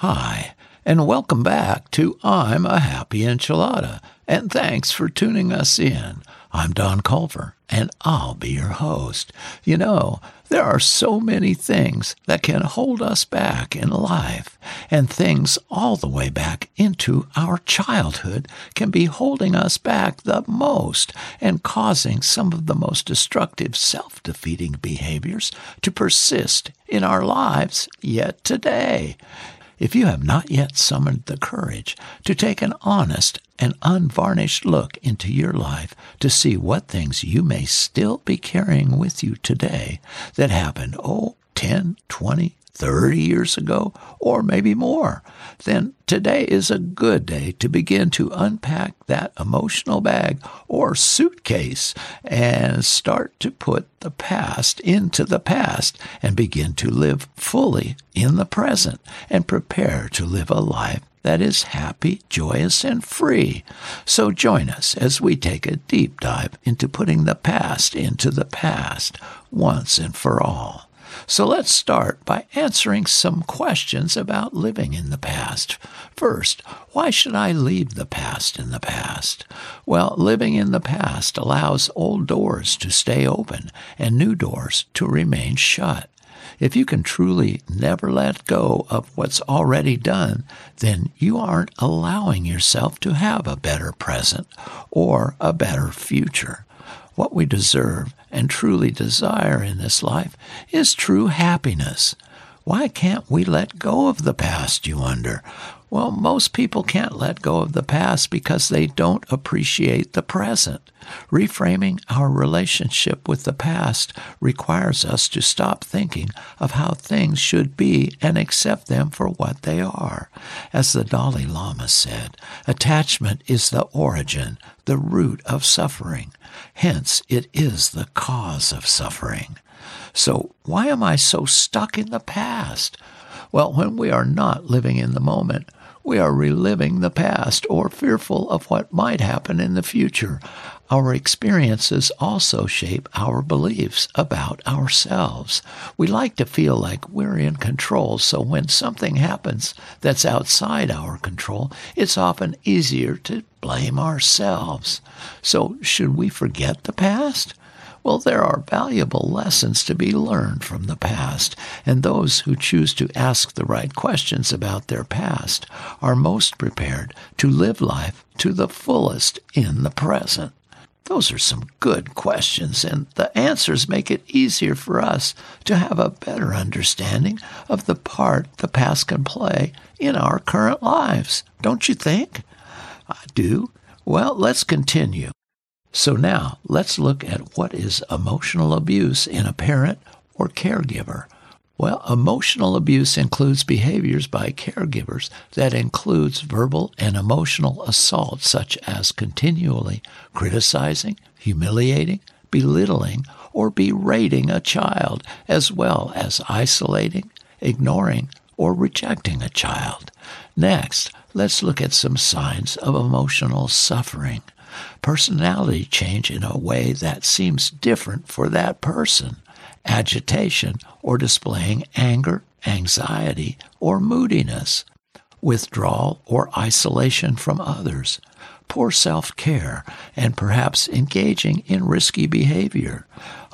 Hi, and welcome back to I'm a Happy Enchilada, and thanks for tuning us in. I'm Don Culver, and I'll be your host. You know, there are so many things that can hold us back in life, and things all the way back into our childhood can be holding us back the most and causing some of the most destructive self defeating behaviors to persist in our lives yet today. If you have not yet summoned the courage to take an honest and unvarnished look into your life to see what things you may still be carrying with you today that happened, oh, 10, 20, 30 years ago, or maybe more, then today is a good day to begin to unpack that emotional bag or suitcase and start to put the past into the past and begin to live fully in the present and prepare to live a life that is happy, joyous, and free. So join us as we take a deep dive into putting the past into the past once and for all. So let's start by answering some questions about living in the past. First, why should I leave the past in the past? Well, living in the past allows old doors to stay open and new doors to remain shut. If you can truly never let go of what's already done, then you aren't allowing yourself to have a better present or a better future. What we deserve and truly desire in this life is true happiness. Why can't we let go of the past, you wonder? Well, most people can't let go of the past because they don't appreciate the present. Reframing our relationship with the past requires us to stop thinking of how things should be and accept them for what they are. As the Dalai Lama said, attachment is the origin, the root of suffering. Hence, it is the cause of suffering. So, why am I so stuck in the past? Well, when we are not living in the moment, we are reliving the past or fearful of what might happen in the future. Our experiences also shape our beliefs about ourselves. We like to feel like we're in control, so when something happens that's outside our control, it's often easier to blame ourselves. So, should we forget the past? Well, there are valuable lessons to be learned from the past, and those who choose to ask the right questions about their past are most prepared to live life to the fullest in the present. Those are some good questions, and the answers make it easier for us to have a better understanding of the part the past can play in our current lives. Don't you think? I do. Well, let's continue. So now let's look at what is emotional abuse in a parent or caregiver. Well, emotional abuse includes behaviors by caregivers that includes verbal and emotional assault such as continually criticizing, humiliating, belittling, or berating a child, as well as isolating, ignoring, or rejecting a child. Next, let's look at some signs of emotional suffering personality change in a way that seems different for that person, agitation or displaying anger, anxiety, or moodiness, withdrawal or isolation from others, poor self care, and perhaps engaging in risky behavior,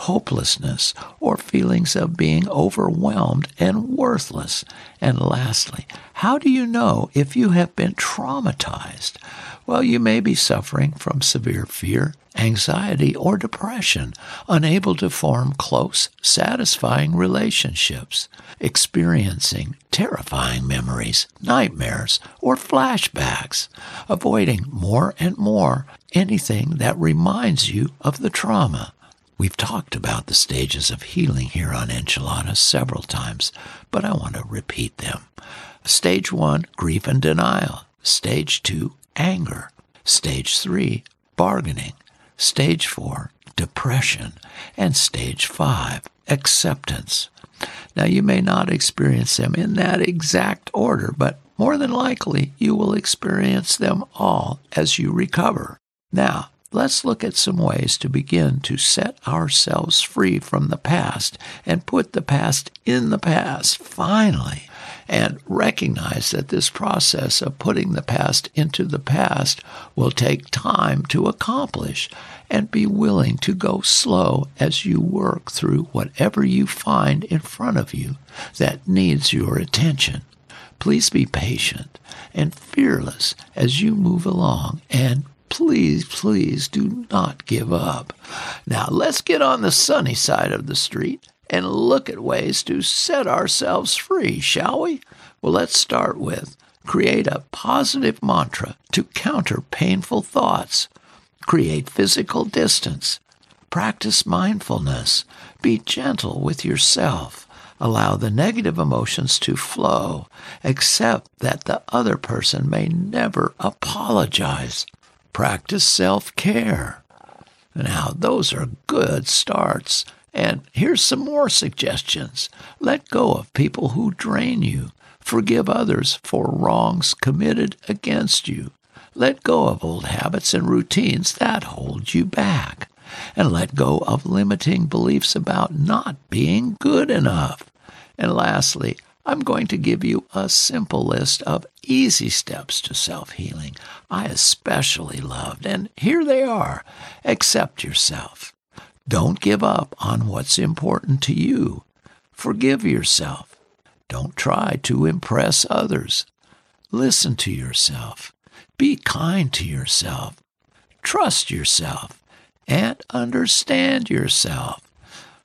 hopelessness, or feelings of being overwhelmed and worthless. And lastly, how do you know if you have been traumatized? Well, you may be suffering from severe fear, anxiety, or depression, unable to form close, satisfying relationships, experiencing terrifying memories, nightmares, or flashbacks, avoiding more and more anything that reminds you of the trauma. We've talked about the stages of healing here on Enchiladas several times, but I want to repeat them. Stage one, grief and denial. Stage two, anger. Stage three, bargaining. Stage four, depression. And stage five, acceptance. Now, you may not experience them in that exact order, but more than likely you will experience them all as you recover. Now, let's look at some ways to begin to set ourselves free from the past and put the past in the past, finally. and recognize that this process of putting the past into the past will take time to accomplish and be willing to go slow as you work through whatever you find in front of you that needs your attention. Please be patient and fearless as you move along and please, please do not give up. Now let's get on the sunny side of the street and look at ways to set ourselves free, shall we? Well, let's start with create a positive mantra to counter painful thoughts, create physical distance, practice mindfulness, be gentle with yourself. Allow the negative emotions to flow. Accept that the other person may never apologize. Practice self care. Now, those are good starts. And here's some more suggestions. Let go of people who drain you. Forgive others for wrongs committed against you. Let go of old habits and routines that hold you back. And let go of limiting beliefs about not being good enough. And lastly, I'm going to give you a simple list of easy steps to self healing I especially loved. And here they are accept yourself. Don't give up on what's important to you. Forgive yourself. Don't try to impress others. Listen to yourself. Be kind to yourself. Trust yourself. And understand yourself.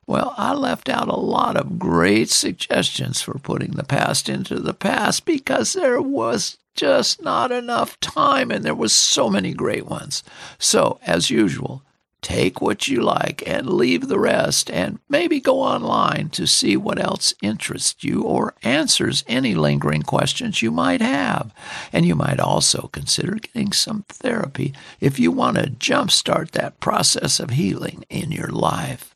Well, I left out a lot of great suggestions for putting the past into the past because there was just not enough time and there was so many great ones. So, as usual, Take what you like and leave the rest, and maybe go online to see what else interests you or answers any lingering questions you might have. And you might also consider getting some therapy if you want to jumpstart that process of healing in your life.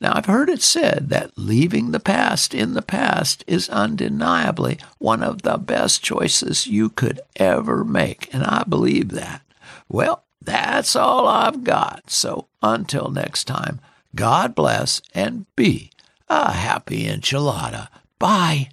Now, I've heard it said that leaving the past in the past is undeniably one of the best choices you could ever make, and I believe that. Well, that's all I've got. So until next time, God bless and be a happy enchilada. Bye.